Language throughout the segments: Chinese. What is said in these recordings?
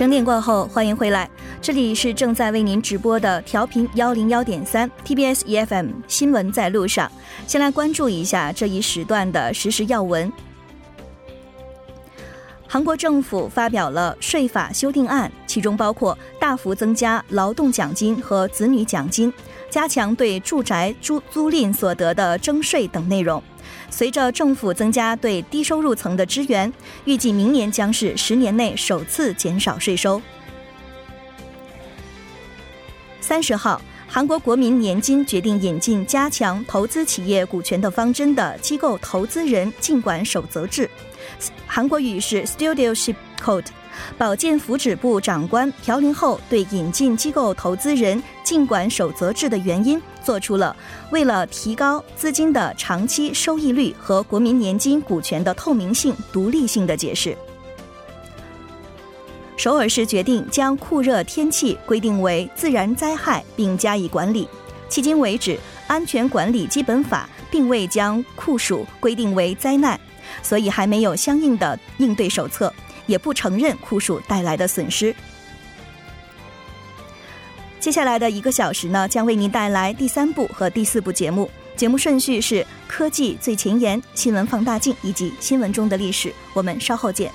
整点过后，欢迎回来，这里是正在为您直播的调频幺零幺点三 TBS EFM 新闻在路上。先来关注一下这一时段的实时要闻。韩国政府发表了税法修订案，其中包括大幅增加劳动奖金和子女奖金，加强对住宅租租赁所得的征税等内容。随着政府增加对低收入层的支援，预计明年将是十年内首次减少税收。三十号，韩国国民年金决定引进加强投资企业股权的方针的机构投资人尽管守则制。韩国语是 Studioship Code。保健福祉部长官朴林厚对引进机构投资人尽管守则制的原因，做出了为了提高资金的长期收益率和国民年金股权的透明性、独立性的解释。首尔市决定将酷热天气规定为自然灾害，并加以管理。迄今为止，安全管理基本法并未将酷暑规定为灾难。所以还没有相应的应对手册，也不承认酷暑带来的损失。接下来的一个小时呢，将为您带来第三部和第四部节目，节目顺序是科技最前沿、新闻放大镜以及新闻中的历史。我们稍后见。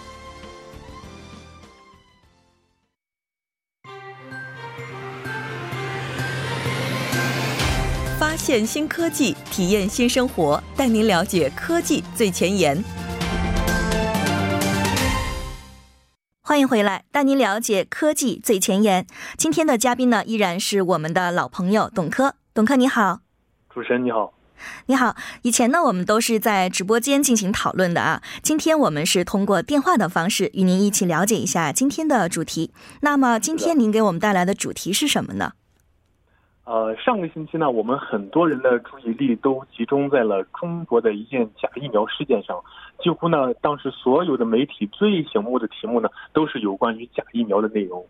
发现新科技，体验新生活，带您了解科技最前沿。欢迎回来，带您了解科技最前沿。今天的嘉宾呢，依然是我们的老朋友董科。董科你好，主持人你好，你好。以前呢，我们都是在直播间进行讨论的啊。今天我们是通过电话的方式与您一起了解一下今天的主题。那么今天您给我们带来的主题是什么呢？呃，上个星期呢，我们很多人的注意力都集中在了中国的一件假疫苗事件上，几乎呢，当时所有的媒体最醒目的题目呢，都是有关于假疫苗的内容。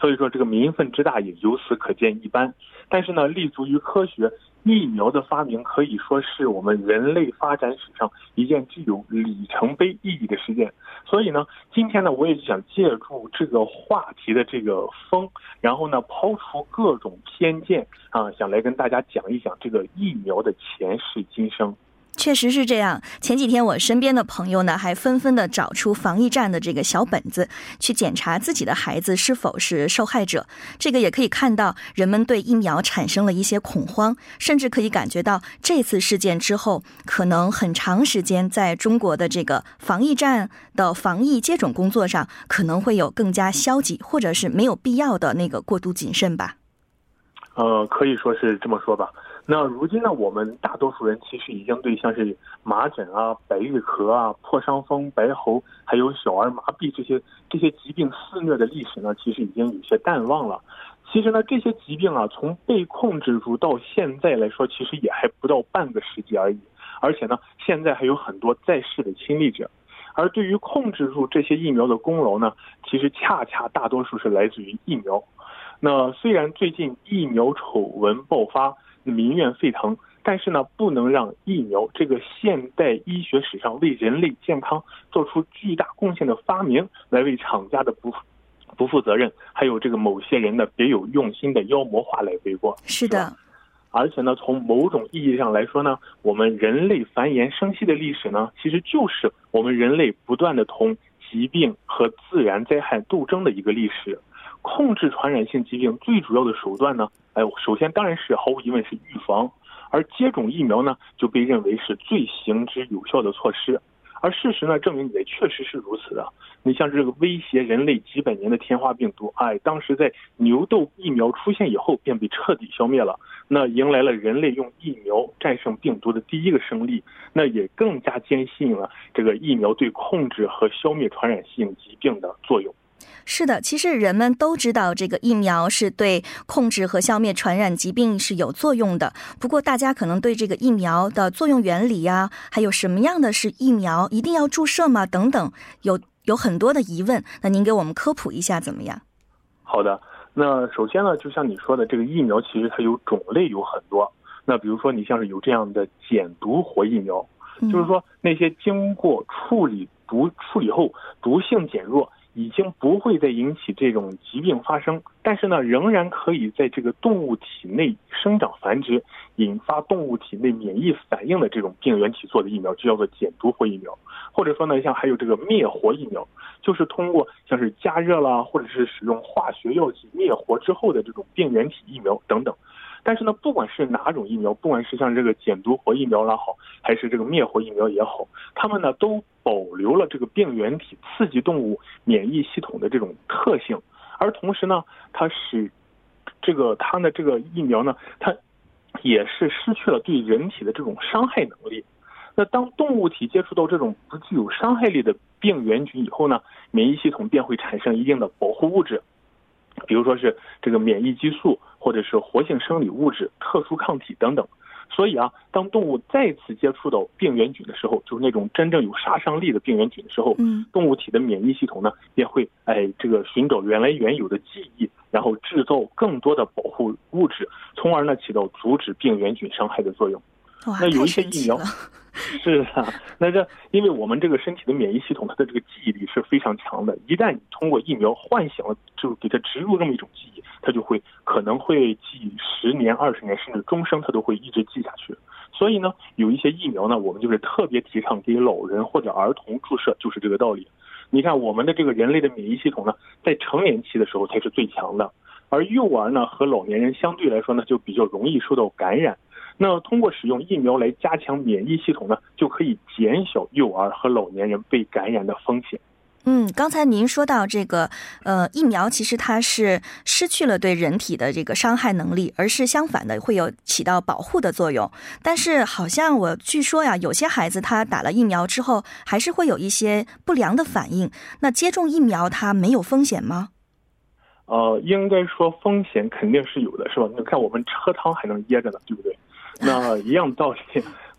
所以说，这个民愤之大也由此可见一斑。但是呢，立足于科学，疫苗的发明可以说是我们人类发展史上一件具有里程碑意义的事件。所以呢，今天呢，我也想借助这个话题的这个风，然后呢，抛出各种偏见啊，想来跟大家讲一讲这个疫苗的前世今生。确实是这样。前几天我身边的朋友呢，还纷纷的找出防疫站的这个小本子，去检查自己的孩子是否是受害者。这个也可以看到，人们对疫苗产生了一些恐慌，甚至可以感觉到这次事件之后，可能很长时间在中国的这个防疫站的防疫接种工作上，可能会有更加消极，或者是没有必要的那个过度谨慎吧。呃，可以说是这么说吧。那如今呢，我们大多数人其实已经对像是麻疹啊、百日咳啊、破伤风、白喉，还有小儿麻痹这些这些疾病肆虐的历史呢，其实已经有些淡忘了。其实呢，这些疾病啊，从被控制住到现在来说，其实也还不到半个世纪而已。而且呢，现在还有很多在世的亲历者。而对于控制住这些疫苗的功劳呢，其实恰恰大多数是来自于疫苗。那虽然最近疫苗丑闻爆发。民怨沸腾，但是呢，不能让疫苗这个现代医学史上为人类健康做出巨大贡献的发明，来为厂家的不不负责任，还有这个某些人的别有用心的妖魔化来背锅。是的，而且呢，从某种意义上来说呢，我们人类繁衍生息的历史呢，其实就是我们人类不断的同疾病和自然灾害斗争的一个历史。控制传染性疾病最主要的手段呢？哎，首先当然是毫无疑问是预防，而接种疫苗呢就被认为是最行之有效的措施。而事实呢证明也确实是如此的。你像这个威胁人类几百年的天花病毒，哎，当时在牛痘疫苗出现以后便被彻底消灭了，那迎来了人类用疫苗战胜病毒的第一个胜利，那也更加坚信了这个疫苗对控制和消灭传染性疾病的作用。是的，其实人们都知道这个疫苗是对控制和消灭传染疾病是有作用的。不过，大家可能对这个疫苗的作用原理呀，还有什么样的是疫苗，一定要注射吗？等等，有有很多的疑问。那您给我们科普一下怎么样？好的，那首先呢，就像你说的，这个疫苗其实它有种类有很多。那比如说，你像是有这样的减毒活疫苗，就是说那些经过处理毒处理后毒性减弱。已经不会再引起这种疾病发生，但是呢，仍然可以在这个动物体内生长繁殖，引发动物体内免疫反应的这种病原体做的疫苗，就叫做减毒活疫苗。或者说呢，像还有这个灭活疫苗，就是通过像是加热啦，或者是使用化学药剂灭活之后的这种病原体疫苗等等。但是呢，不管是哪种疫苗，不管是像这个减毒活疫苗也好，还是这个灭活疫苗也好，它们呢都保留了这个病原体刺激动物免疫系统的这种特性，而同时呢，它使这个它的这个疫苗呢，它也是失去了对人体的这种伤害能力。那当动物体接触到这种不具有伤害力的病原菌以后呢，免疫系统便会产生一定的保护物质。比如说是这个免疫激素，或者是活性生理物质、特殊抗体等等。所以啊，当动物再次接触到病原菌的时候，就是那种真正有杀伤力的病原菌的时候，嗯，动物体的免疫系统呢，也会哎这个寻找原来原有的记忆，然后制造更多的保护物质，从而呢起到阻止病原菌伤害的作用。那有一些疫苗。是啊，那这因为我们这个身体的免疫系统，它的这个记忆力是非常强的。一旦你通过疫苗唤醒了，就给它植入这么一种记忆，它就会可能会记十年、二十年，甚至终生，它都会一直记下去。所以呢，有一些疫苗呢，我们就是特别提倡给老人或者儿童注射，就是这个道理。你看，我们的这个人类的免疫系统呢，在成年期的时候才是最强的，而幼儿呢和老年人相对来说呢，就比较容易受到感染。那通过使用疫苗来加强免疫系统呢，就可以减小幼儿和老年人被感染的风险。嗯，刚才您说到这个，呃，疫苗其实它是失去了对人体的这个伤害能力，而是相反的会有起到保护的作用。但是好像我据说呀，有些孩子他打了疫苗之后，还是会有一些不良的反应。那接种疫苗它没有风险吗？呃，应该说风险肯定是有的，是吧？你看我们喝汤还能噎着呢，对不对？那一样道理，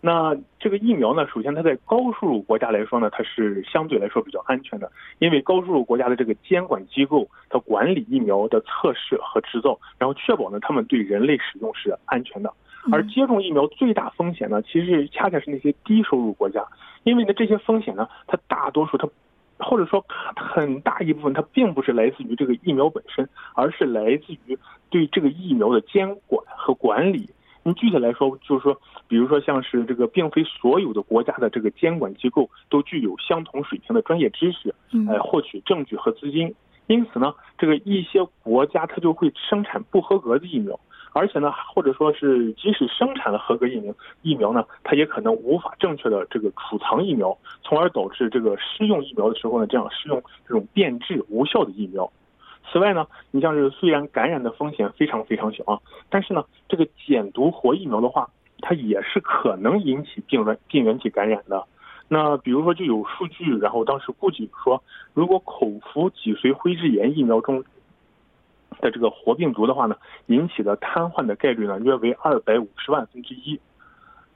那这个疫苗呢，首先它在高收入国家来说呢，它是相对来说比较安全的，因为高收入国家的这个监管机构，它管理疫苗的测试和制造，然后确保呢他们对人类使用是安全的。而接种疫苗最大风险呢，其实恰恰是那些低收入国家，因为呢这些风险呢，它大多数它，或者说很大一部分它并不是来自于这个疫苗本身，而是来自于对这个疫苗的监管和管理。你具体来说，就是说，比如说，像是这个，并非所有的国家的这个监管机构都具有相同水平的专业知识，呃，获取证据和资金。因此呢，这个一些国家它就会生产不合格的疫苗，而且呢，或者说是即使生产了合格疫苗，疫苗呢，它也可能无法正确的这个储藏疫苗，从而导致这个施用疫苗的时候呢，这样施用这种变质无效的疫苗。此外呢，你像是虽然感染的风险非常非常小啊，但是呢，这个减毒活疫苗的话，它也是可能引起病原病原体感染的。那比如说就有数据，然后当时估计说，如果口服脊髓灰质炎疫苗中的这个活病毒的话呢，引起的瘫痪的概率呢，约为二百五十万分之一。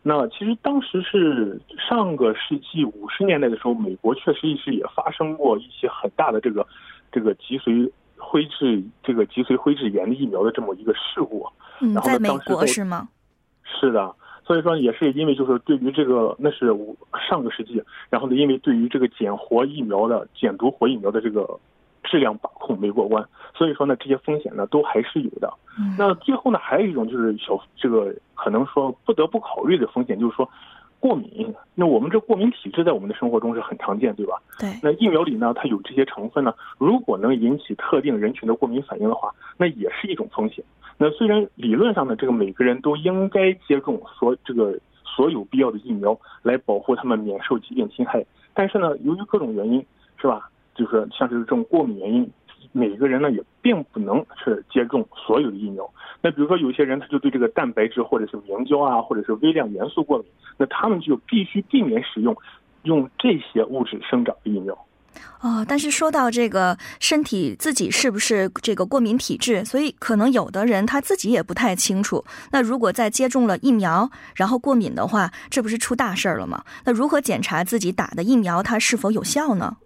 那其实当时是上个世纪五十年代的时候，美国确实是也发生过一些很大的这个这个脊髓。灰质这个脊髓灰质炎的疫苗的这么一个事故，嗯，在美国是吗？是的，所以说也是因为就是对于这个那是上个世纪，然后呢，因为对于这个减活疫苗的减毒活疫苗的这个质量把控没过关，所以说呢这些风险呢都还是有的。那最后呢还有一种就是小这个可能说不得不考虑的风险，就是说。过敏，那我们这过敏体质在我们的生活中是很常见，对吧？对。那疫苗里呢，它有这些成分呢，如果能引起特定人群的过敏反应的话，那也是一种风险。那虽然理论上呢，这个每个人都应该接种所这个所有必要的疫苗来保护他们免受疾病侵害，但是呢，由于各种原因，是吧？就是像是这种过敏原因。每个人呢也并不能是接种所有的疫苗。那比如说有些人他就对这个蛋白质或者是明胶啊，或者是微量元素过敏，那他们就必须避免使用用这些物质生长的疫苗。哦，但是说到这个身体自己是不是这个过敏体质，所以可能有的人他自己也不太清楚。那如果在接种了疫苗然后过敏的话，这不是出大事了吗？那如何检查自己打的疫苗它是否有效呢？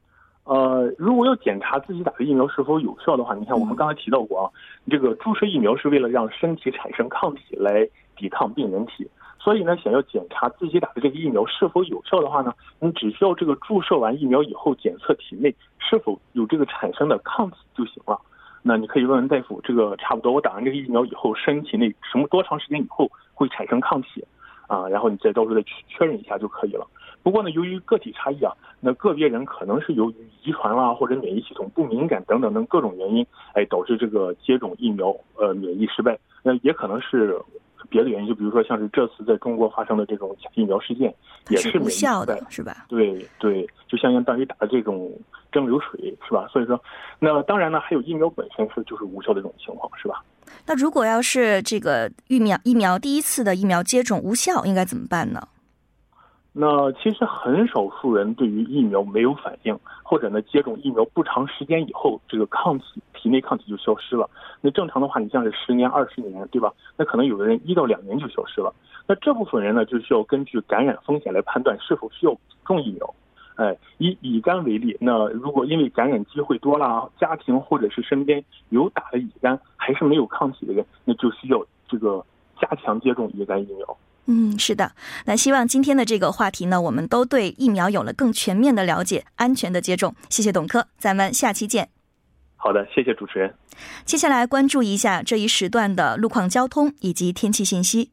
呃，如果要检查自己打的疫苗是否有效的话，你看我们刚才提到过啊，这个注射疫苗是为了让身体产生抗体来抵抗病原体。所以呢，想要检查自己打的这个疫苗是否有效的话呢，你只需要这个注射完疫苗以后检测体内是否有这个产生的抗体就行了。那你可以问问大夫，这个差不多我打完这个疫苗以后，身体内什么多长时间以后会产生抗体啊？然后你再到时候再去确认一下就可以了。不过呢，由于个体差异啊，那个别人可能是由于遗传啦或者免疫系统不敏感等等等各种原因，哎，导致这个接种疫苗呃免疫失败。那也可能是。别的原因，就比如说像是这次在中国发生的这种假疫苗事件，也是无效的，是吧？对对，就相当于打的这种蒸馏水，是吧？所以说，那当然呢，还有疫苗本身是就是无效的这种情况，是吧？那如果要是这个疫苗疫苗第一次的疫苗接种无效，应该怎么办呢？那其实很少数人对于疫苗没有反应，或者呢接种疫苗不长时间以后，这个抗体体内抗体就消失了。那正常的话，你像是十年、二十年，对吧？那可能有的人一到两年就消失了。那这部分人呢，就需要根据感染风险来判断是否需要补种疫苗。哎，以乙肝为例，那如果因为感染机会多了，家庭或者是身边有打了乙肝还是没有抗体的人，那就需要这个加强接种乙肝疫苗。嗯，是的。那希望今天的这个话题呢，我们都对疫苗有了更全面的了解，安全的接种。谢谢董科，咱们下期见。好的，谢谢主持人。接下来关注一下这一时段的路况、交通以及天气信息。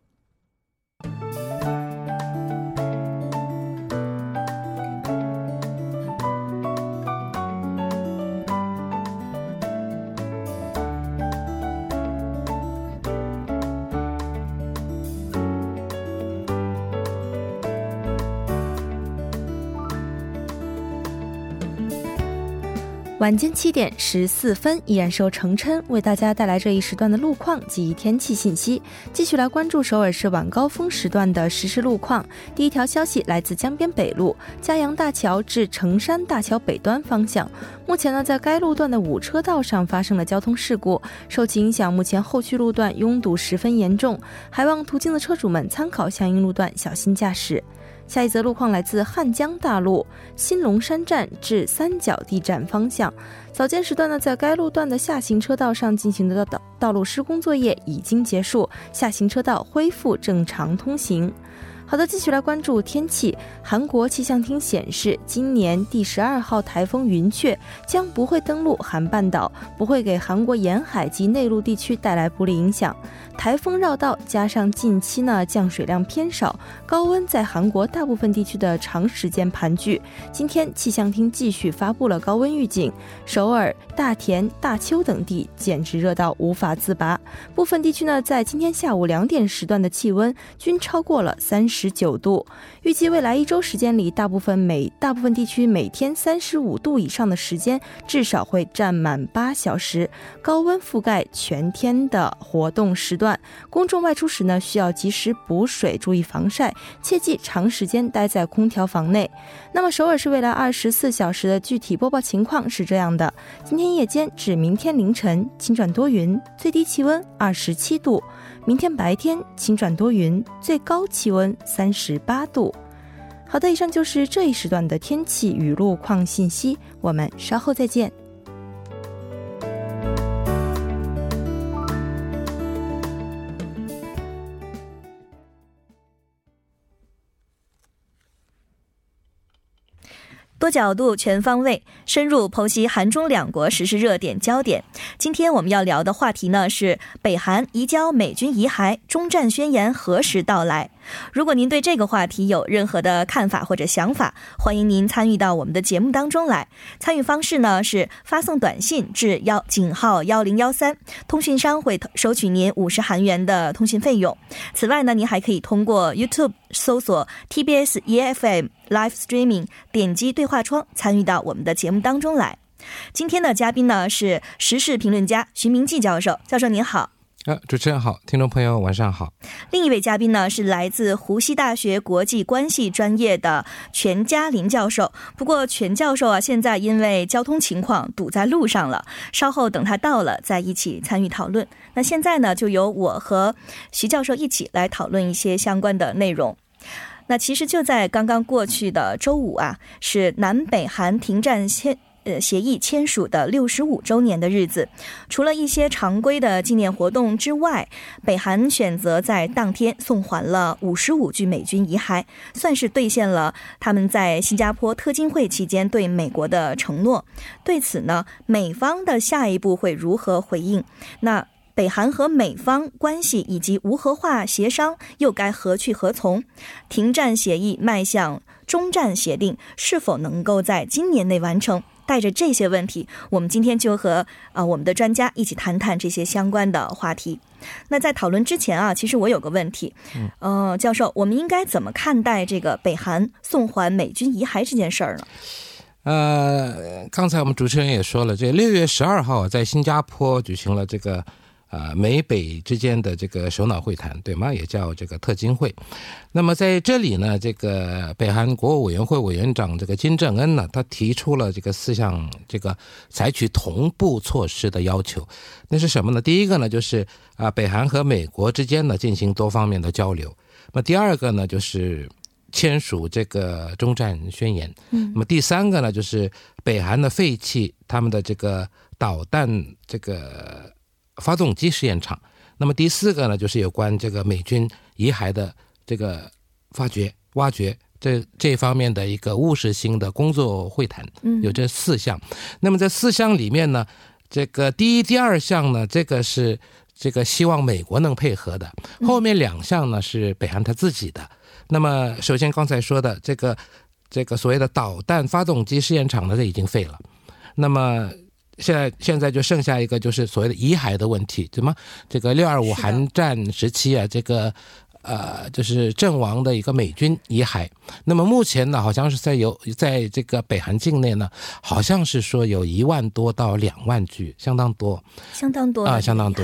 晚间七点十四分，依然是由程琛为大家带来这一时段的路况及天气信息。继续来关注首尔市晚高峰时段的实时路况。第一条消息来自江边北路嘉阳大桥至成山大桥北端方向，目前呢，在该路段的五车道上发生了交通事故，受其影响，目前后续路段拥堵十分严重，还望途经的车主们参考相应路段，小心驾驶。下一则路况来自汉江大路新龙山站至三角地站方向，早间时段呢，在该路段的下行车道上进行的道道路施工作业已经结束，下行车道恢复正常通行。好的，继续来关注天气。韩国气象厅显示，今年第十二号台风云雀将不会登陆韩半岛，不会给韩国沿海及内陆地区带来不利影响。台风绕道加上近期呢降水量偏少，高温在韩国大部分地区的长时间盘踞。今天气象厅继续发布了高温预警，首尔、大田、大邱等地简直热到无法自拔。部分地区呢在今天下午两点时段的气温均超过了三十。九度，预计未来一周时间里，大部分每大部分地区每天三十五度以上的时间至少会占满八小时，高温覆盖全天的活动时段。公众外出时呢，需要及时补水，注意防晒，切记长时间待在空调房内。那么，首尔市未来二十四小时的具体播报情况是这样的：今天夜间至明天凌晨晴转多云，最低气温二十七度。明天白天晴转多云，最高气温三十八度。好的，以上就是这一时段的天气与路况信息，我们稍后再见。多角度、全方位、深入剖析韩中两国实时热点焦点。今天我们要聊的话题呢是北韩移交美军遗骸，中战宣言何时到来？如果您对这个话题有任何的看法或者想法，欢迎您参与到我们的节目当中来。参与方式呢是发送短信至幺井号幺零幺三，通讯商会收取您五十韩元的通信费用。此外呢，您还可以通过 YouTube 搜索 TBS EFM Live Streaming，点击对话窗参与到我们的节目当中来。今天的嘉宾呢是时事评论家徐明季教授，教授您好。啊，主持人好，听众朋友晚上好。另一位嘉宾呢是来自湖西大学国际关系专业的全嘉林教授。不过全教授啊，现在因为交通情况堵在路上了，稍后等他到了再一起参与讨论。那现在呢，就由我和徐教授一起来讨论一些相关的内容。那其实就在刚刚过去的周五啊，是南北韩停战宣。呃协议签署的六十五周年的日子。除了一些常规的纪念活动之外，北韩选择在当天送还了五十五具美军遗骸，算是兑现了他们在新加坡特金会期间对美国的承诺。对此呢，美方的下一步会如何回应？那？北韩和美方关系以及无核化协商又该何去何从？停战协议迈向中战协定是否能够在今年内完成？带着这些问题，我们今天就和啊我们的专家一起谈谈这些相关的话题。那在讨论之前啊，其实我有个问题，呃，教授，我们应该怎么看待这个北韩送还美军遗骸这件事儿呢？呃，刚才我们主持人也说了，这六月十二号在新加坡举行了这个。啊，美北之间的这个首脑会谈，对吗？也叫这个特金会。那么在这里呢，这个北韩国务委员会委员长这个金正恩呢，他提出了这个四项这个采取同步措施的要求。那是什么呢？第一个呢，就是啊，北韩和美国之间呢进行多方面的交流。那么第二个呢，就是签署这个中战宣言。嗯。那么第三个呢，就是北韩的废弃他们的这个导弹这个。发动机试验场。那么第四个呢，就是有关这个美军遗骸的这个发掘、挖掘这这方面的一个务实性的工作会谈。嗯，有这四项。那么这四项里面呢，这个第一、第二项呢，这个是这个希望美国能配合的。后面两项呢是北韩他自己的。那么首先刚才说的这个这个所谓的导弹发动机试验场呢，这已经废了。那么现在现在就剩下一个，就是所谓的遗骸的问题，怎么这个六二五韩战时期啊，这个呃，就是阵亡的一个美军遗骸。那么目前呢，好像是在有在这个北韩境内呢，好像是说有一万多到两万具，相当多，相当多啊，相当多。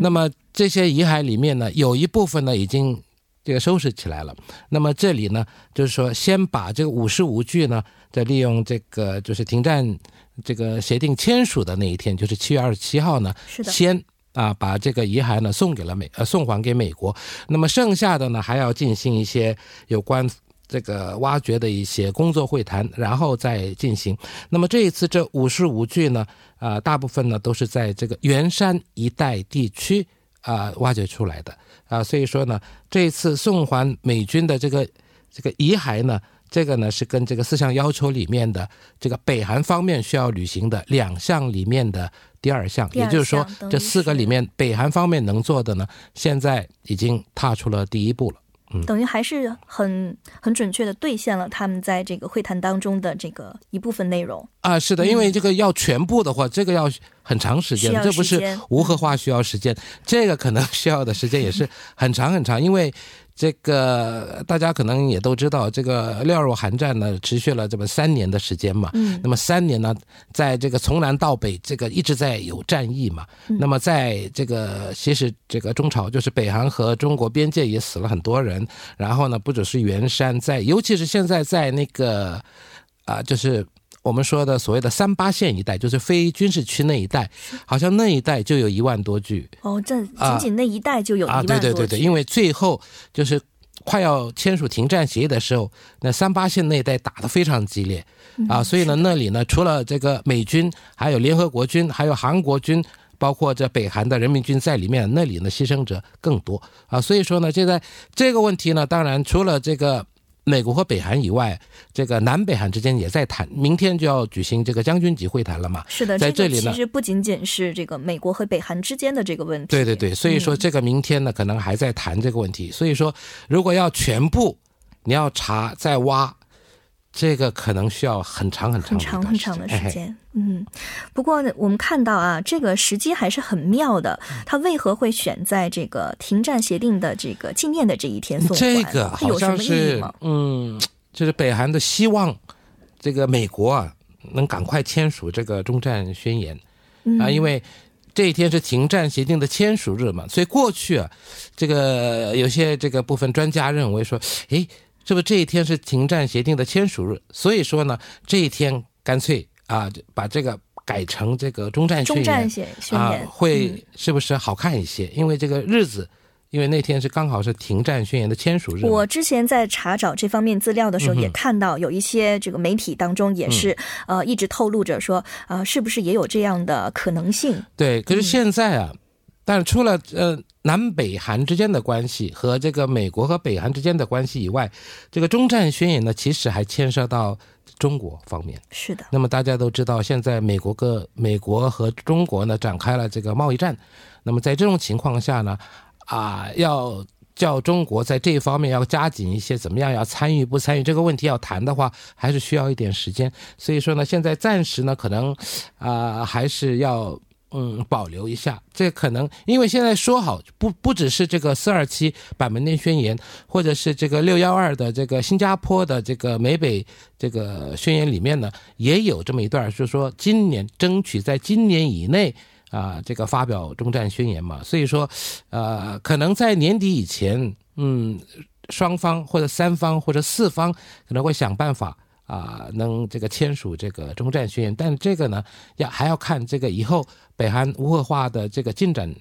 那么这些遗骸里面呢，有一部分呢已经这个收拾起来了。那么这里呢，就是说先把这个五十五具呢，再利用这个就是停战。这个协定签署的那一天，就是七月二十七号呢，是的，先啊把这个遗骸呢送给了美呃送还给美国，那么剩下的呢还要进行一些有关这个挖掘的一些工作会谈，然后再进行。那么这一次这五十五具呢，啊大部分呢都是在这个圆山一带地区啊挖掘出来的啊，所以说呢这一次送还美军的这个这个遗骸呢。这个呢是跟这个四项要求里面的这个北韩方面需要履行的两项里面的第二项，也就是说这四个里面北韩方面能做的呢，现在已经踏出了第一步了。嗯，等于还是很很准确的兑现了他们在这个会谈当中的这个一部分内容啊。是的，因为这个要全部的话，这个要很长时间，这不是无核化需要时间，这个可能需要的时间也是很长很长，因为。这个大家可能也都知道，这个六二五韩战呢，持续了这么三年的时间嘛。嗯。那么三年呢，在这个从南到北，这个一直在有战役嘛。嗯。那么在这个其实这个中朝，就是北韩和中国边界也死了很多人。然后呢，不只是元山，在尤其是现在在那个啊，就是。我们说的所谓的三八线一带，就是非军事区那一带，好像那一带就有一万多具。哦，这仅仅那一带就有一万多。啊，对对对对，因为最后就是快要签署停战协议的时候，那三八线那一带打得非常激烈啊，所以呢，那里呢，除了这个美军，还有联合国军，还有韩国军，包括这北韩的人民军在里面，那里呢牺牲者更多啊，所以说呢，现在这个问题呢，当然除了这个。美国和北韩以外，这个南北韩之间也在谈，明天就要举行这个将军级会谈了嘛？是的，在这里呢，其实不仅仅是这个美国和北韩之间的这个问题。对对对，所以说这个明天呢，可能还在谈这个问题。所以说，如果要全部，你要查再挖。这个可能需要很长很长很长很长的时间，嗯。不过我们看到啊，这个时机还是很妙的。他为何会选在这个停战协定的这个纪念的这一天送这个好像是嗯，就是北韩的希望，这个美国啊能赶快签署这个终战宣言啊，因为这一天是停战协定的签署日嘛。所以过去啊，这个有些这个部分专家认为说，哎。是不是这一天是停战协定的签署日？所以说呢，这一天干脆啊，把这个改成这个中战中战宣言啊，会是不是好看一些？因为这个日子因为那天是刚好是停战宣言的签署日。我之前在查找这方面资料的时候，也看到有一些这个媒体当中也是呃一直透露着说，呃，是不是也有这样的可能性？对，可是现在啊，但是除了呃南北韩之间的关系和这个美国和北韩之间的关系以外，这个中战宣言呢，其实还牵涉到中国方面。是的。那么大家都知道，现在美国个美国和中国呢展开了这个贸易战。那么在这种情况下呢？啊，要叫中国在这一方面要加紧一些，怎么样？要参与不参与这个问题要谈的话，还是需要一点时间。所以说呢，现在暂时呢，可能啊，还是要嗯保留一下。这可能因为现在说好，不不只是这个四二七板门店宣言，或者是这个六幺二的这个新加坡的这个美北这个宣言里面呢，也有这么一段，就是说今年争取在今年以内。啊，这个发表中战宣言嘛，所以说，呃，可能在年底以前，嗯，双方或者三方或者四方可能会想办法啊，能这个签署这个中战宣言，但这个呢，要还要看这个以后北韩无核化的这个进展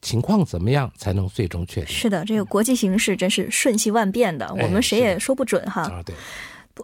情况怎么样，才能最终确定。是的，这个国际形势真是瞬息万变的，我们谁也说不准哈。啊，对。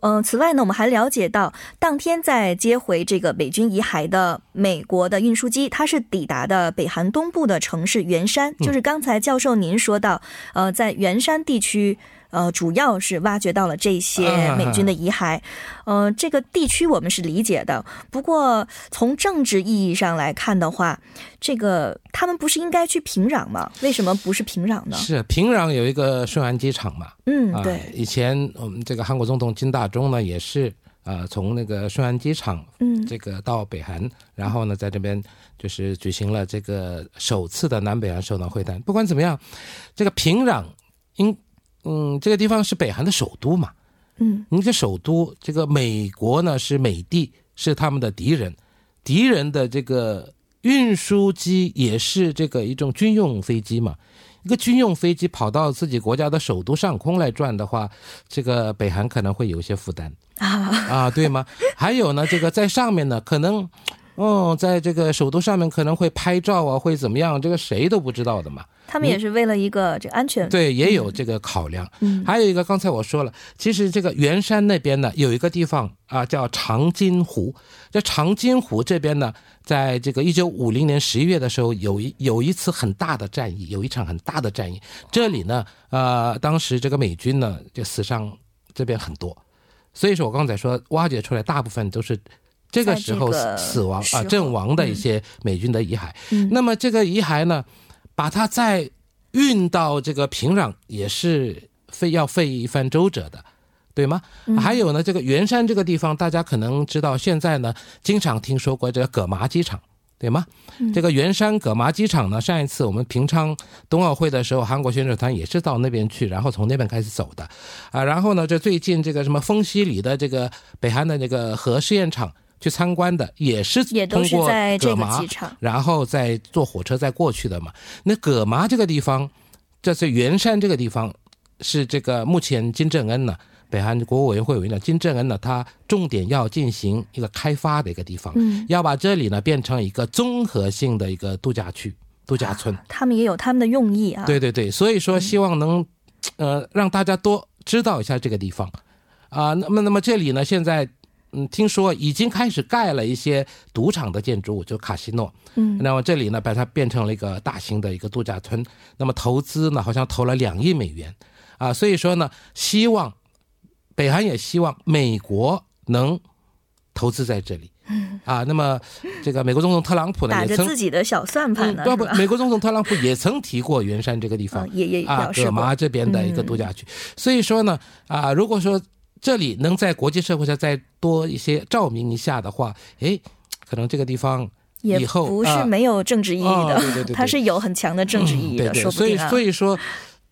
嗯，此外呢，我们还了解到，当天在接回这个美军遗骸的美国的运输机，它是抵达的北韩东部的城市元山，就是刚才教授您说到，呃，在元山地区。呃，主要是挖掘到了这些美军的遗骸，呃，这个地区我们是理解的。不过从政治意义上来看的话，这个他们不是应该去平壤吗？为什么不是平壤呢？是平壤有一个顺安机场嘛？嗯，对。以前我们这个韩国总统金大中呢，也是呃从那个顺安机场，嗯，这个到北韩，然后呢在这边就是举行了这个首次的南北韩首脑会谈。不管怎么样，这个平壤应。嗯，这个地方是北韩的首都嘛？嗯，你这首都，这个美国呢是美帝，是他们的敌人，敌人的这个运输机也是这个一种军用飞机嘛？一个军用飞机跑到自己国家的首都上空来转的话，这个北韩可能会有些负担啊啊，对吗？还有呢，这个在上面呢，可能。哦，在这个首都上面可能会拍照啊，会怎么样？这个谁都不知道的嘛。他们也是为了一个这安全，对，也有这个考量。嗯，还有一个，刚才我说了，其实这个元山那边呢，有一个地方啊，叫长津湖。在长津湖这边呢，在这个一九五零年十一月的时候，有一有一次很大的战役，有一场很大的战役。这里呢，呃，当时这个美军呢就死伤这边很多，所以说我刚才说挖掘出来大部分都是。这个时候死亡啊阵亡的一些美军的遗骸，那么这个遗骸呢，把它再运到这个平壤也是费要费一番周折的，对吗？还有呢，这个圆山这个地方，大家可能知道，现在呢经常听说过这个葛麻机场，对吗？这个圆山葛麻机场呢，上一次我们平昌冬奥会的时候，韩国选手团也是到那边去，然后从那边开始走的，啊，然后呢，这最近这个什么丰西里的这个北韩的那个核试验场。去参观的也是也通过葛麻，然后再坐火车再过去的嘛。那葛麻这个地方，这是元山这个地方，是这个目前金正恩呢，北韩国务委员会委员长金正恩呢，他重点要进行一个开发的一个地方，要把这里呢变成一个综合性的一个度假区、度假村。他们也有他们的用意啊。对对对，所以说希望能呃让大家多知道一下这个地方啊。那么那么这里呢现在。嗯，听说已经开始盖了一些赌场的建筑物，就卡西诺。嗯，那么这里呢，把它变成了一个大型的一个度假村。那么投资呢，好像投了两亿美元，啊，所以说呢，希望北韩也希望美国能投资在这里。嗯，啊，那么这个美国总统特朗普呢，打着自己的小算盘呢，不不，美国总统特朗普也曾提过元山这个地方，也也啊，葛麻这边的一个度假区。所以说呢，啊，如果说。这里能在国际社会上再多一些照明一下的话，哎，可能这个地方以后不是没有政治意义的，对对对，它是有很强的政治意义的，说不定啊。所以所以说，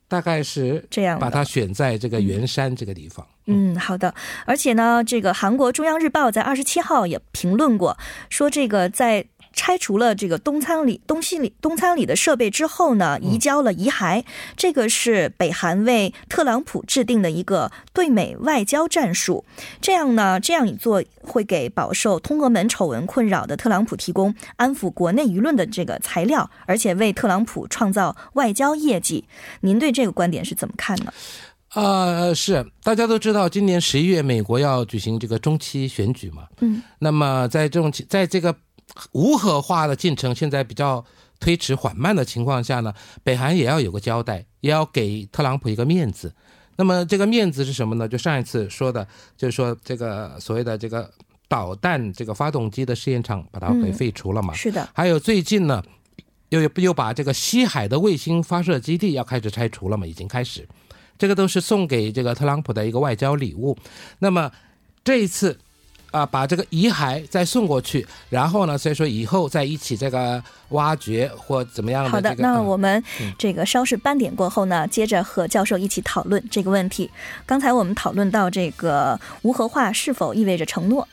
大概是这样，把它选在这个圆山这个地方。嗯，好的。而且呢，这个韩国中央日报在二十七号也评论过，说这个在。拆除了这个东仓里东西里东仓里的设备之后呢，移交了遗骸。这个是北韩为特朗普制定的一个对美外交战术。这样呢，这样一做会给饱受通俄门丑闻困扰的特朗普提供安抚国内舆论的这个材料，而且为特朗普创造外交业绩。您对这个观点是怎么看呢？啊，是大家都知道，今年十一月美国要举行这个中期选举嘛。嗯，那么在这种在这个无核化的进程现在比较推迟缓慢的情况下呢，北韩也要有个交代，也要给特朗普一个面子。那么这个面子是什么呢？就上一次说的，就是说这个所谓的这个导弹这个发动机的试验场把它给废除了嘛。是的，还有最近呢，又又把这个西海的卫星发射基地要开始拆除了嘛，已经开始。这个都是送给这个特朗普的一个外交礼物。那么这一次啊，把这个遗骸再送过去，然后呢，所以说以后再一起这个挖掘或怎么样的。好的，那我们这个稍事斑点过后呢，接着和教授一起讨论这个问题。刚才我们讨论到这个无核化是否意味着承诺？